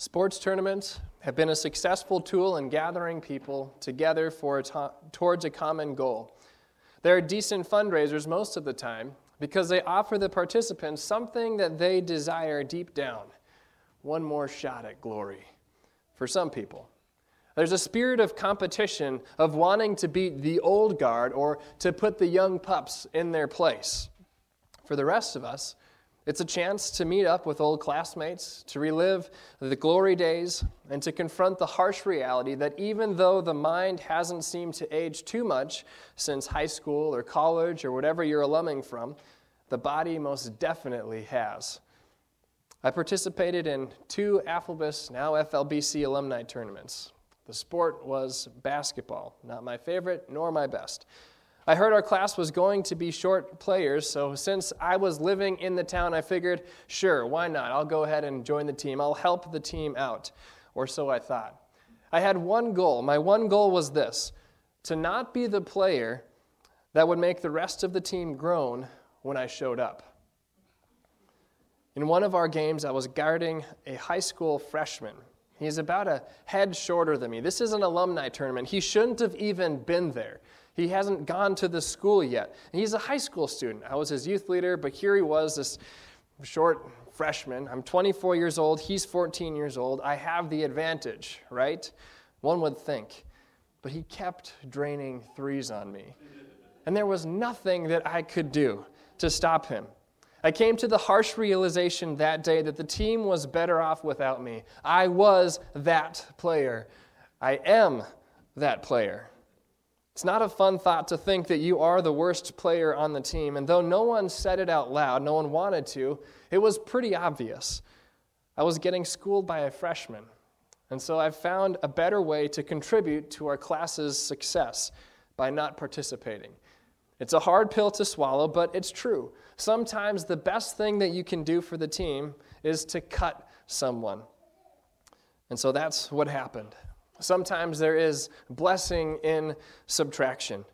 Sports tournaments have been a successful tool in gathering people together for a to- towards a common goal. They're decent fundraisers most of the time because they offer the participants something that they desire deep down one more shot at glory for some people. There's a spirit of competition, of wanting to beat the old guard or to put the young pups in their place. For the rest of us, it's a chance to meet up with old classmates, to relive the glory days, and to confront the harsh reality that even though the mind hasn't seemed to age too much since high school or college or whatever you're alumming from, the body most definitely has. I participated in two Afflebus, now FLBC alumni tournaments. The sport was basketball, not my favorite nor my best. I heard our class was going to be short players, so since I was living in the town, I figured, sure, why not? I'll go ahead and join the team. I'll help the team out. Or so I thought. I had one goal. My one goal was this to not be the player that would make the rest of the team groan when I showed up. In one of our games, I was guarding a high school freshman. He's about a head shorter than me. This is an alumni tournament. He shouldn't have even been there. He hasn't gone to the school yet. And he's a high school student. I was his youth leader, but here he was, this short freshman. I'm 24 years old. He's 14 years old. I have the advantage, right? One would think. But he kept draining threes on me. And there was nothing that I could do to stop him. I came to the harsh realization that day that the team was better off without me. I was that player. I am that player. It's not a fun thought to think that you are the worst player on the team, and though no one said it out loud, no one wanted to, it was pretty obvious. I was getting schooled by a freshman, and so I found a better way to contribute to our class's success by not participating. It's a hard pill to swallow, but it's true. Sometimes the best thing that you can do for the team is to cut someone. And so that's what happened. Sometimes there is blessing in subtraction.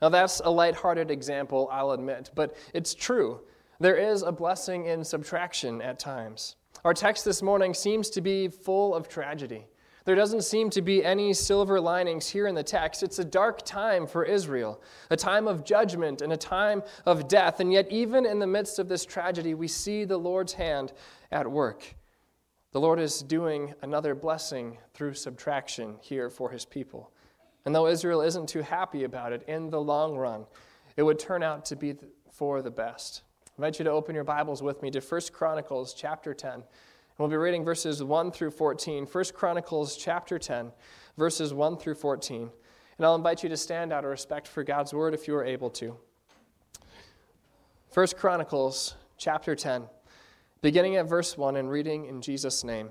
Now, that's a lighthearted example, I'll admit, but it's true. There is a blessing in subtraction at times. Our text this morning seems to be full of tragedy. There doesn't seem to be any silver linings here in the text. It's a dark time for Israel, a time of judgment and a time of death. And yet, even in the midst of this tragedy, we see the Lord's hand at work. The Lord is doing another blessing through subtraction here for his people. And though Israel isn't too happy about it, in the long run, it would turn out to be for the best. I invite you to open your Bibles with me to 1 Chronicles chapter 10. And We'll be reading verses 1 through 14. 1 Chronicles chapter 10, verses 1 through 14. And I'll invite you to stand out of respect for God's word if you are able to. 1 Chronicles chapter 10, beginning at verse 1 and reading in Jesus' name.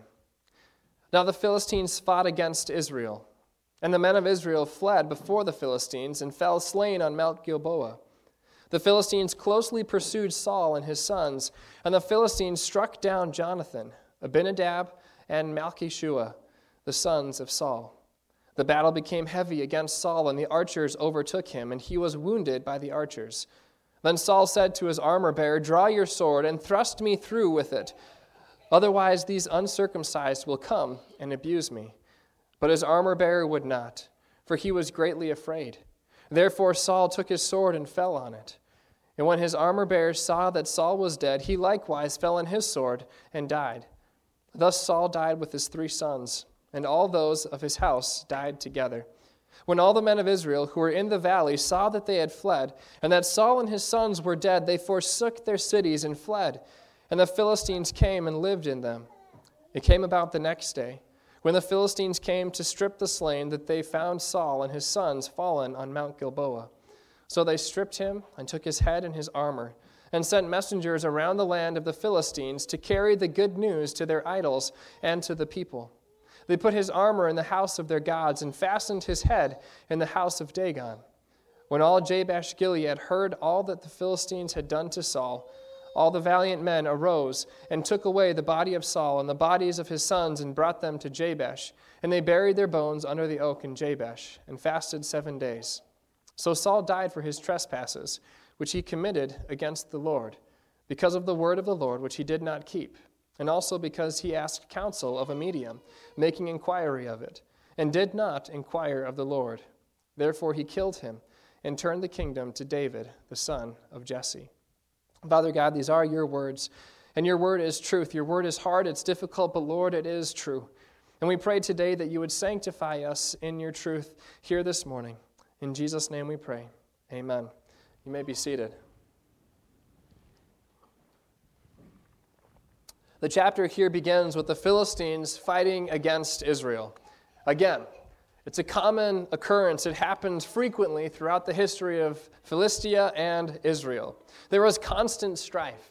Now the Philistines fought against Israel, and the men of Israel fled before the Philistines and fell slain on Mount Gilboa. The Philistines closely pursued Saul and his sons, and the Philistines struck down Jonathan Abinadab, and Malchishua, the sons of Saul. The battle became heavy against Saul, and the archers overtook him, and he was wounded by the archers. Then Saul said to his armor bearer, Draw your sword and thrust me through with it. Otherwise, these uncircumcised will come and abuse me. But his armor bearer would not, for he was greatly afraid. Therefore, Saul took his sword and fell on it. And when his armor bearer saw that Saul was dead, he likewise fell on his sword and died. Thus Saul died with his three sons, and all those of his house died together. When all the men of Israel who were in the valley saw that they had fled, and that Saul and his sons were dead, they forsook their cities and fled. And the Philistines came and lived in them. It came about the next day, when the Philistines came to strip the slain, that they found Saul and his sons fallen on Mount Gilboa. So they stripped him and took his head and his armor and sent messengers around the land of the Philistines to carry the good news to their idols and to the people. They put his armor in the house of their gods and fastened his head in the house of Dagon. When all Jabesh Gilead heard all that the Philistines had done to Saul, all the valiant men arose and took away the body of Saul and the bodies of his sons and brought them to Jabesh. And they buried their bones under the oak in Jabesh and fasted seven days. So Saul died for his trespasses which he committed against the Lord, because of the word of the Lord which he did not keep, and also because he asked counsel of a medium, making inquiry of it, and did not inquire of the Lord. Therefore he killed him and turned the kingdom to David, the son of Jesse. Father God, these are your words, and your word is truth. Your word is hard, it's difficult, but Lord, it is true. And we pray today that you would sanctify us in your truth here this morning. In Jesus' name we pray. Amen. You may be seated. The chapter here begins with the Philistines fighting against Israel. Again, it's a common occurrence. It happens frequently throughout the history of Philistia and Israel. There was constant strife.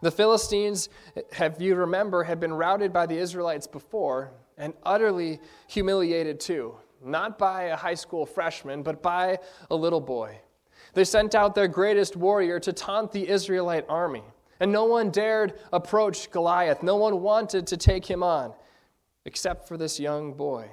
The Philistines, if you remember, had been routed by the Israelites before and utterly humiliated too, not by a high school freshman, but by a little boy. They sent out their greatest warrior to taunt the Israelite army. And no one dared approach Goliath. No one wanted to take him on, except for this young boy.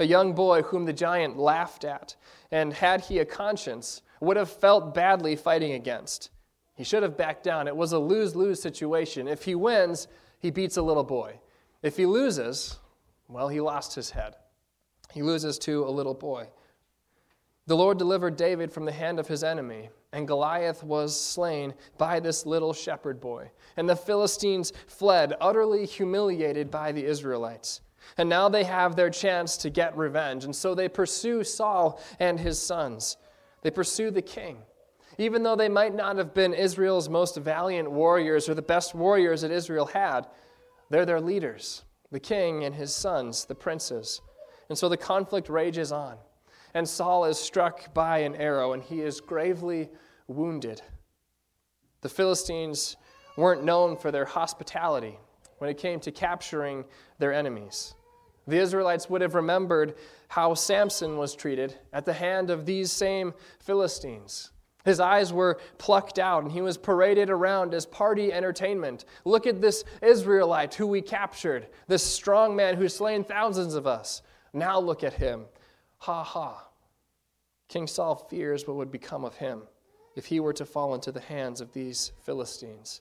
A young boy whom the giant laughed at, and had he a conscience, would have felt badly fighting against. He should have backed down. It was a lose lose situation. If he wins, he beats a little boy. If he loses, well, he lost his head. He loses to a little boy. The Lord delivered David from the hand of his enemy, and Goliath was slain by this little shepherd boy. And the Philistines fled, utterly humiliated by the Israelites. And now they have their chance to get revenge. And so they pursue Saul and his sons. They pursue the king. Even though they might not have been Israel's most valiant warriors or the best warriors that Israel had, they're their leaders the king and his sons, the princes. And so the conflict rages on and Saul is struck by an arrow and he is gravely wounded. The Philistines weren't known for their hospitality when it came to capturing their enemies. The Israelites would have remembered how Samson was treated at the hand of these same Philistines. His eyes were plucked out and he was paraded around as party entertainment. Look at this Israelite who we captured, this strong man who's slain thousands of us. Now look at him. Ha ha. King Saul fears what would become of him if he were to fall into the hands of these Philistines.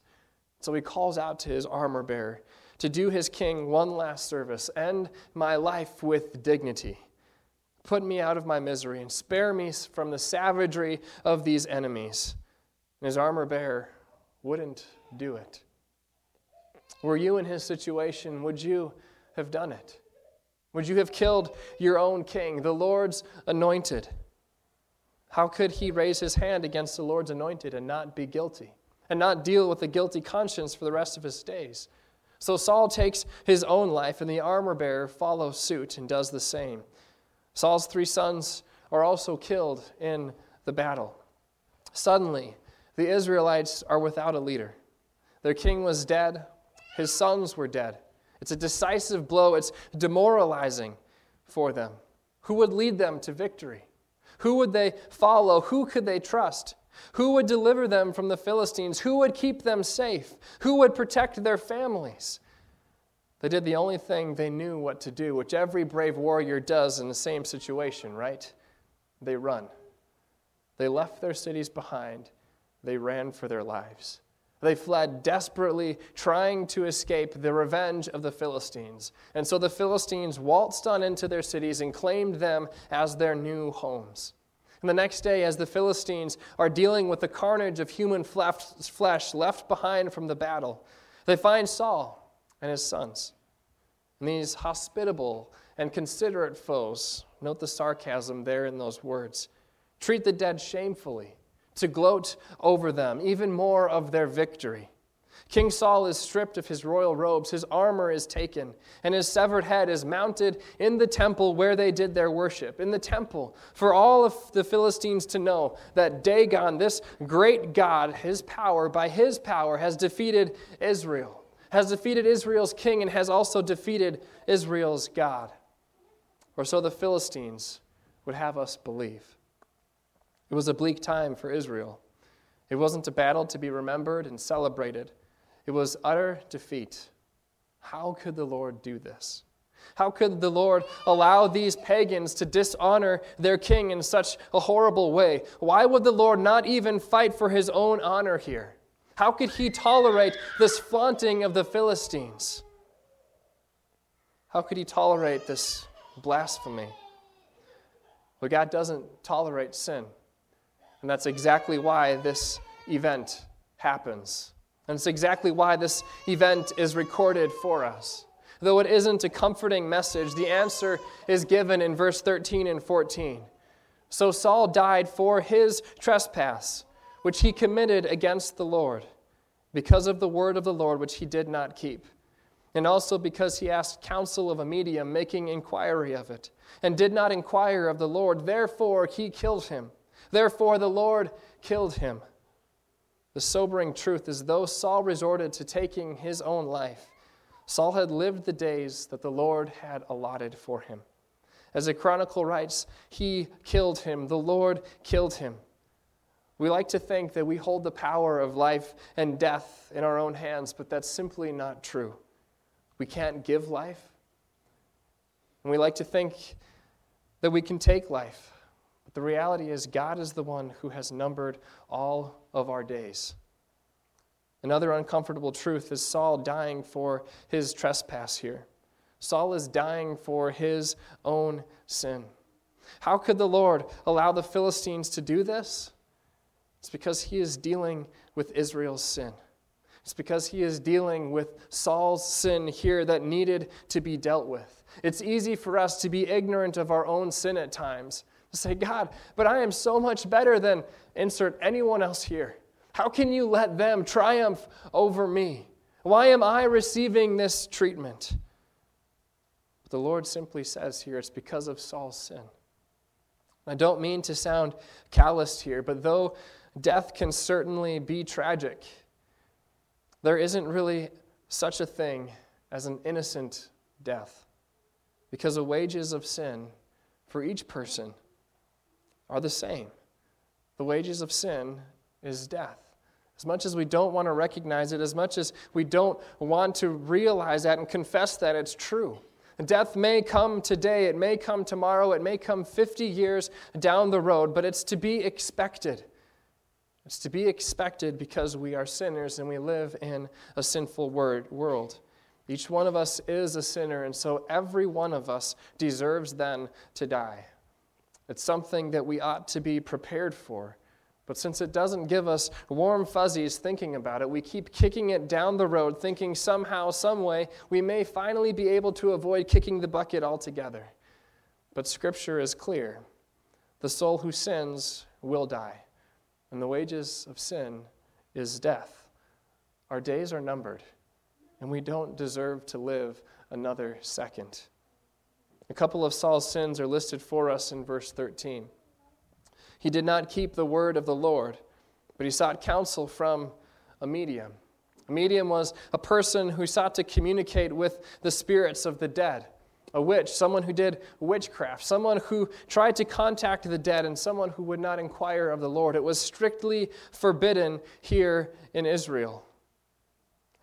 So he calls out to his armor bearer to do his king one last service end my life with dignity. Put me out of my misery and spare me from the savagery of these enemies. And his armor bearer wouldn't do it. Were you in his situation, would you have done it? Would you have killed your own king, the Lord's anointed? How could he raise his hand against the Lord's anointed and not be guilty, and not deal with a guilty conscience for the rest of his days? So Saul takes his own life, and the armor bearer follows suit and does the same. Saul's three sons are also killed in the battle. Suddenly, the Israelites are without a leader. Their king was dead, his sons were dead. It's a decisive blow, it's demoralizing for them. Who would lead them to victory? Who would they follow? Who could they trust? Who would deliver them from the Philistines? Who would keep them safe? Who would protect their families? They did the only thing they knew what to do, which every brave warrior does in the same situation, right? They run. They left their cities behind. They ran for their lives. They fled desperately, trying to escape the revenge of the Philistines. And so the Philistines waltzed on into their cities and claimed them as their new homes. And the next day, as the Philistines are dealing with the carnage of human flesh left behind from the battle, they find Saul and his sons. And these hospitable and considerate foes, note the sarcasm there in those words, treat the dead shamefully to gloat over them, even more of their victory. King Saul is stripped of his royal robes, his armor is taken, and his severed head is mounted in the temple where they did their worship, in the temple, for all of the Philistines to know that Dagon, this great God, his power, by his power, has defeated Israel, has defeated Israel's king, and has also defeated Israel's God. Or so the Philistines would have us believe. It was a bleak time for Israel. It wasn't a battle to be remembered and celebrated, it was utter defeat. How could the Lord do this? How could the Lord allow these pagans to dishonor their king in such a horrible way? Why would the Lord not even fight for his own honor here? How could he tolerate this flaunting of the Philistines? How could he tolerate this blasphemy? But God doesn't tolerate sin. And that's exactly why this event happens. And it's exactly why this event is recorded for us. Though it isn't a comforting message, the answer is given in verse 13 and 14. So Saul died for his trespass, which he committed against the Lord, because of the word of the Lord which he did not keep, and also because he asked counsel of a medium, making inquiry of it, and did not inquire of the Lord. Therefore he killed him. Therefore the Lord killed him. The sobering truth is, though Saul resorted to taking his own life, Saul had lived the days that the Lord had allotted for him. As the chronicle writes, he killed him, the Lord killed him. We like to think that we hold the power of life and death in our own hands, but that's simply not true. We can't give life. And we like to think that we can take life. The reality is, God is the one who has numbered all of our days. Another uncomfortable truth is Saul dying for his trespass here. Saul is dying for his own sin. How could the Lord allow the Philistines to do this? It's because he is dealing with Israel's sin. It's because he is dealing with Saul's sin here that needed to be dealt with. It's easy for us to be ignorant of our own sin at times, say, God, but I am so much better than insert anyone else here. How can you let them triumph over me? Why am I receiving this treatment? But the Lord simply says here it's because of Saul's sin. I don't mean to sound calloused here, but though death can certainly be tragic, there isn't really such a thing as an innocent death. Because the wages of sin for each person are the same. The wages of sin is death. As much as we don't want to recognize it, as much as we don't want to realize that and confess that it's true. Death may come today, it may come tomorrow, it may come 50 years down the road, but it's to be expected. It's to be expected because we are sinners and we live in a sinful word, world. Each one of us is a sinner, and so every one of us deserves then to die. It's something that we ought to be prepared for. But since it doesn't give us warm fuzzies thinking about it, we keep kicking it down the road, thinking somehow, some way, we may finally be able to avoid kicking the bucket altogether. But Scripture is clear the soul who sins will die, and the wages of sin is death. Our days are numbered, and we don't deserve to live another second. A couple of Saul's sins are listed for us in verse 13. He did not keep the word of the Lord, but he sought counsel from a medium. A medium was a person who sought to communicate with the spirits of the dead. A witch, someone who did witchcraft, someone who tried to contact the dead, and someone who would not inquire of the Lord. It was strictly forbidden here in Israel.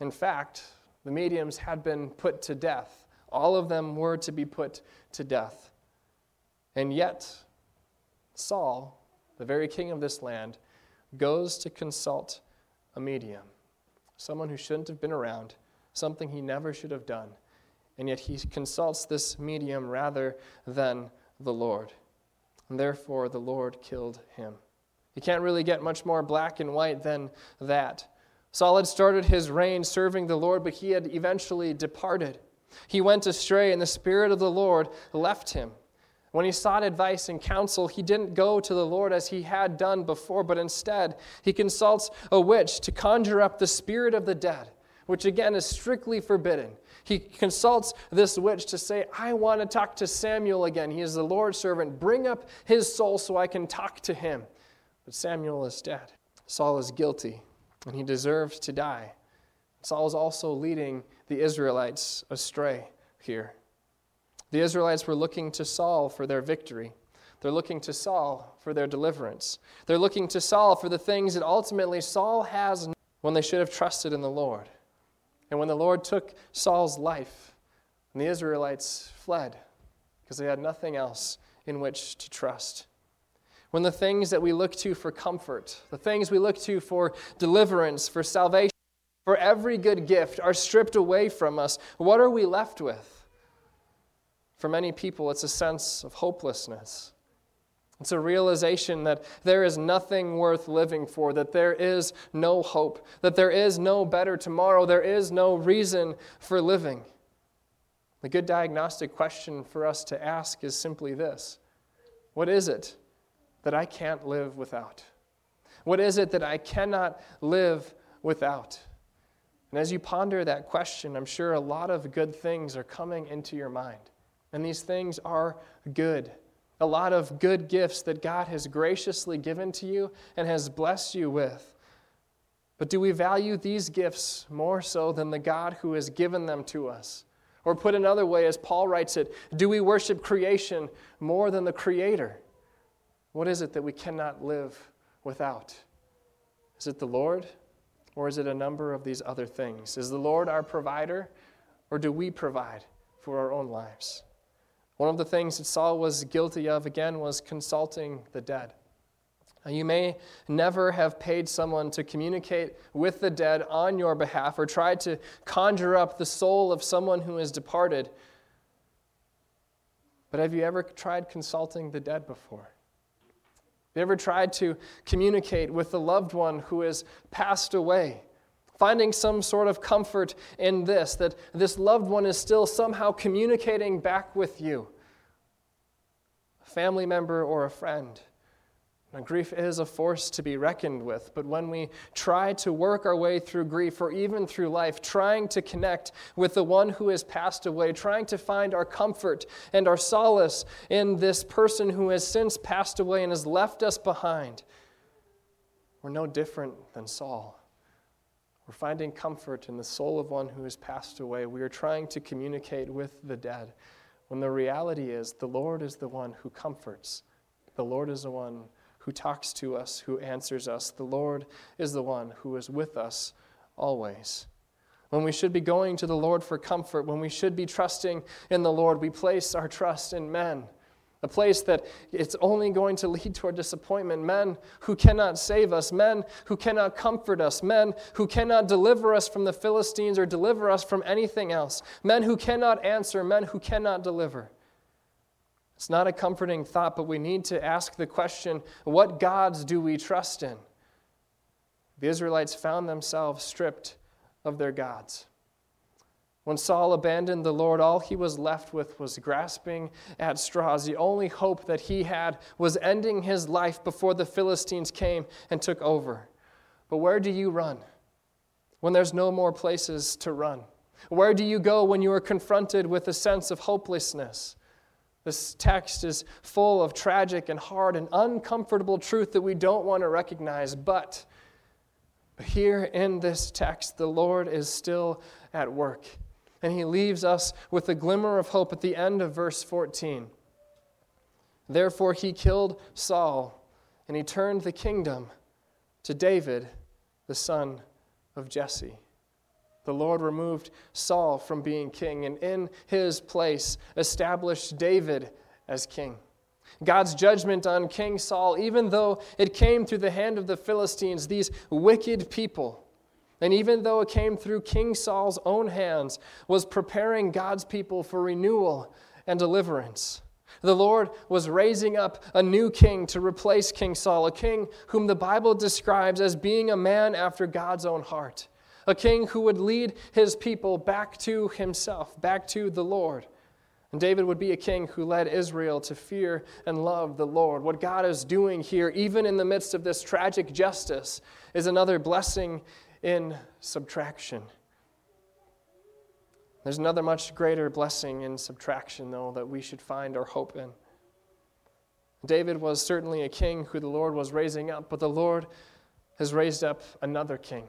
In fact, the mediums had been put to death. All of them were to be put to death. And yet, Saul the very king of this land, goes to consult a medium, someone who shouldn't have been around, something he never should have done. And yet he consults this medium rather than the Lord. And therefore, the Lord killed him. You can't really get much more black and white than that. Saul had started his reign serving the Lord, but he had eventually departed. He went astray, and the Spirit of the Lord left him. When he sought advice and counsel, he didn't go to the Lord as he had done before, but instead he consults a witch to conjure up the spirit of the dead, which again is strictly forbidden. He consults this witch to say, I want to talk to Samuel again. He is the Lord's servant. Bring up his soul so I can talk to him. But Samuel is dead. Saul is guilty, and he deserves to die. Saul is also leading the Israelites astray here. The Israelites were looking to Saul for their victory. They're looking to Saul for their deliverance. They're looking to Saul for the things that ultimately Saul has when they should have trusted in the Lord. And when the Lord took Saul's life, and the Israelites fled because they had nothing else in which to trust. when the things that we look to for comfort, the things we look to for deliverance, for salvation, for every good gift are stripped away from us, what are we left with? For many people, it's a sense of hopelessness. It's a realization that there is nothing worth living for, that there is no hope, that there is no better tomorrow, there is no reason for living. The good diagnostic question for us to ask is simply this What is it that I can't live without? What is it that I cannot live without? And as you ponder that question, I'm sure a lot of good things are coming into your mind. And these things are good. A lot of good gifts that God has graciously given to you and has blessed you with. But do we value these gifts more so than the God who has given them to us? Or put another way, as Paul writes it, do we worship creation more than the Creator? What is it that we cannot live without? Is it the Lord? Or is it a number of these other things? Is the Lord our provider, or do we provide for our own lives? One of the things that Saul was guilty of, again, was consulting the dead. Now, you may never have paid someone to communicate with the dead on your behalf or tried to conjure up the soul of someone who has departed. But have you ever tried consulting the dead before? You ever tried to communicate with a loved one who has passed away? Finding some sort of comfort in this, that this loved one is still somehow communicating back with you, a family member or a friend. Now, grief is a force to be reckoned with, but when we try to work our way through grief or even through life, trying to connect with the one who has passed away, trying to find our comfort and our solace in this person who has since passed away and has left us behind, we're no different than Saul. We're finding comfort in the soul of one who has passed away. We are trying to communicate with the dead, when the reality is the Lord is the one who comforts, the Lord is the one who talks to us, who answers us. The Lord is the one who is with us always. When we should be going to the Lord for comfort, when we should be trusting in the Lord, we place our trust in men. A place that it's only going to lead to toward disappointment. Men who cannot save us, men who cannot comfort us, men who cannot deliver us from the Philistines or deliver us from anything else, men who cannot answer, men who cannot deliver. It's not a comforting thought, but we need to ask the question what gods do we trust in? The Israelites found themselves stripped of their gods. When Saul abandoned the Lord, all he was left with was grasping at straws. The only hope that he had was ending his life before the Philistines came and took over. But where do you run when there's no more places to run? Where do you go when you are confronted with a sense of hopelessness? This text is full of tragic and hard and uncomfortable truth that we don't want to recognize. But here in this text, the Lord is still at work. And he leaves us with a glimmer of hope at the end of verse 14. Therefore, he killed Saul, and he turned the kingdom to David, the son of Jesse the Lord removed Saul from being king and in his place established David as king. God's judgment on King Saul, even though it came through the hand of the Philistines, these wicked people, and even though it came through King Saul's own hands, was preparing God's people for renewal and deliverance. The Lord was raising up a new king to replace King Saul, a king whom the Bible describes as being a man after God's own heart a king who would lead his people back to himself, back to the Lord. And David would be a king who led Israel to fear and love the Lord. What God is doing here, even in the midst of this tragic justice, is another blessing in subtraction. There's another much greater blessing in subtraction, though, that we should find our hope in. David was certainly a king who the Lord was raising up, but the Lord has raised up another king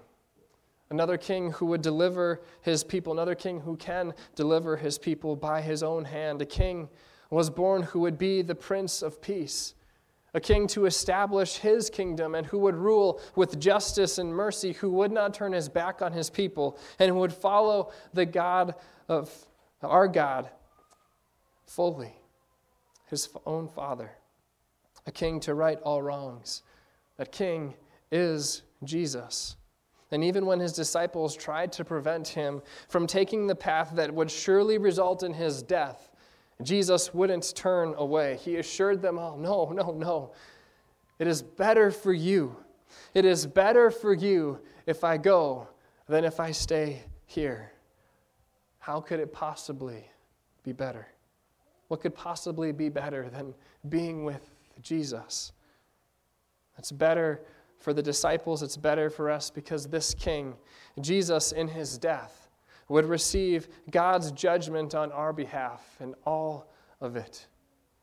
another king who would deliver his people, another king who can deliver his people by his own hand. A king was born who would be the Prince of Peace, a king to establish his kingdom and who would rule with justice and mercy, who would not turn his back on his people, and who would follow the God of our God fully, his own Father. a king to right all wrongs. That king is Jesus. And even when his disciples tried to prevent him from taking the path that would surely result in his death, Jesus wouldn't turn away. He assured them all no, no, no. It is better for you. It is better for you if I go than if I stay here. How could it possibly be better? What could possibly be better than being with Jesus? It's better for the disciples, it's better for us because this king, Jesus, in his death, would receive God's judgment on our behalf and all of it.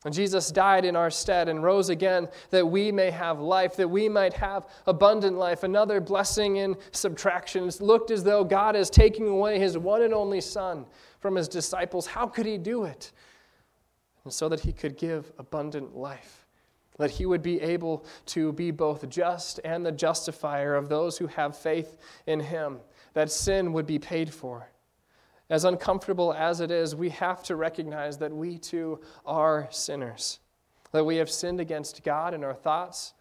And Jesus died in our stead and rose again that we may have life, that we might have abundant life. Another blessing in subtraction. It looked as though God is taking away his one and only Son from his disciples. How could he do it? And so that he could give abundant life that he would be able to be both just and the justifier of those who have faith in him, that sin would be paid for. As uncomfortable as it is, we have to recognize that we too are sinners, that we have sinned against God in our thoughts,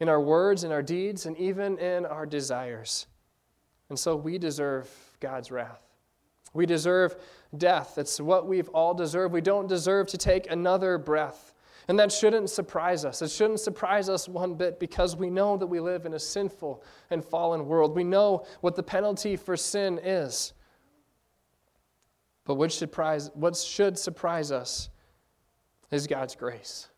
in our words, in our deeds, and even in our desires. And so we deserve God's wrath. We deserve death. It's what we've all deserved. We don't deserve to take another breath. And that shouldn't surprise us. It shouldn't surprise us one bit because we know that we live in a sinful and fallen world. We know what the penalty for sin is. But what should, surprise, what should surprise us is God's grace.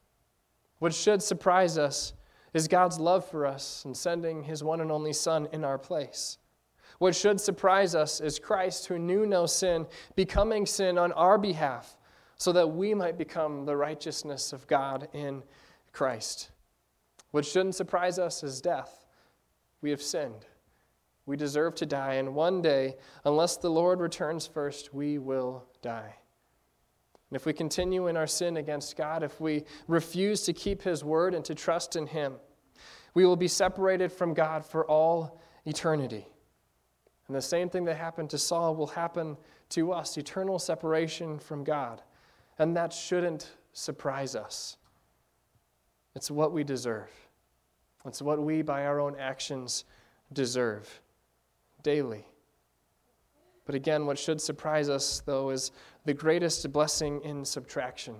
What should surprise us is God's love for us and sending his one and only Son in our place. What should surprise us is Christ, who knew no sin, becoming sin on our behalf so that we might become the righteousness of God in Christ. What shouldn't surprise us is death. We have sinned. We deserve to die, and one day, unless the Lord returns first, we will die. And if we continue in our sin against God, if we refuse to keep His word and to trust in Him, we will be separated from God for all eternity. And the same thing that happened to Saul will happen to us eternal separation from God. And that shouldn't surprise us. It's what we deserve. It's what we, by our own actions, deserve daily. But again, what should surprise us, though, is the greatest blessing in subtraction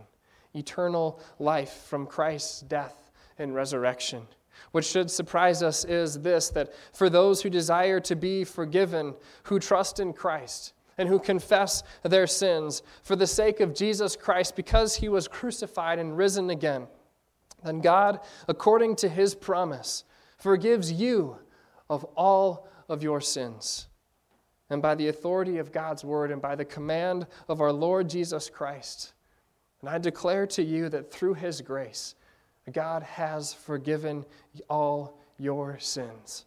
eternal life from Christ's death and resurrection. What should surprise us is this that for those who desire to be forgiven, who trust in Christ, and who confess their sins for the sake of Jesus Christ because he was crucified and risen again, then God, according to his promise, forgives you of all of your sins. And by the authority of God's word and by the command of our Lord Jesus Christ, and I declare to you that through his grace, God has forgiven all your sins.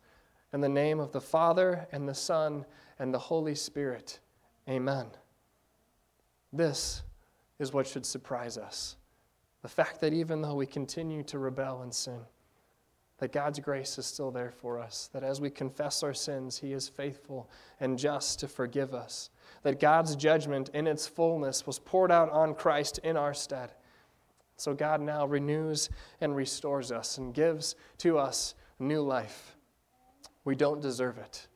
In the name of the Father and the Son and the Holy Spirit. Amen. This is what should surprise us. The fact that even though we continue to rebel and sin, that God's grace is still there for us, that as we confess our sins, He is faithful and just to forgive us, that God's judgment in its fullness was poured out on Christ in our stead. So God now renews and restores us and gives to us new life. We don't deserve it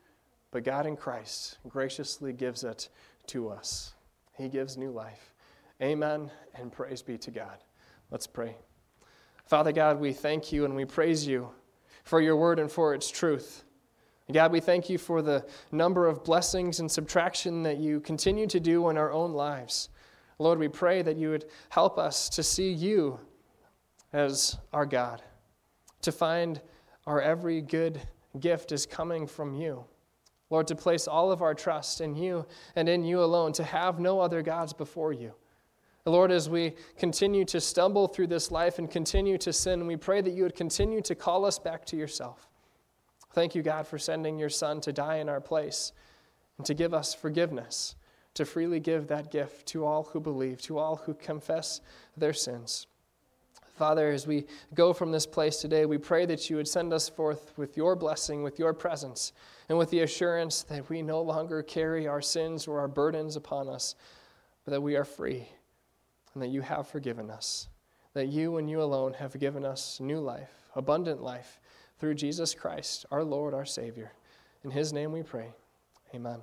but God in Christ graciously gives it to us. He gives new life. Amen and praise be to God. Let's pray. Father God, we thank you and we praise you for your word and for its truth. God, we thank you for the number of blessings and subtraction that you continue to do in our own lives. Lord, we pray that you would help us to see you as our God, to find our every good gift is coming from you. Lord, to place all of our trust in you and in you alone, to have no other gods before you. Lord, as we continue to stumble through this life and continue to sin, we pray that you would continue to call us back to yourself. Thank you, God, for sending your Son to die in our place and to give us forgiveness, to freely give that gift to all who believe, to all who confess their sins. Father, as we go from this place today, we pray that you would send us forth with your blessing, with your presence, and with the assurance that we no longer carry our sins or our burdens upon us, but that we are free and that you have forgiven us. that you and you alone have given us new life, abundant life, through Jesus Christ, our Lord, our Savior. In his name we pray. Amen.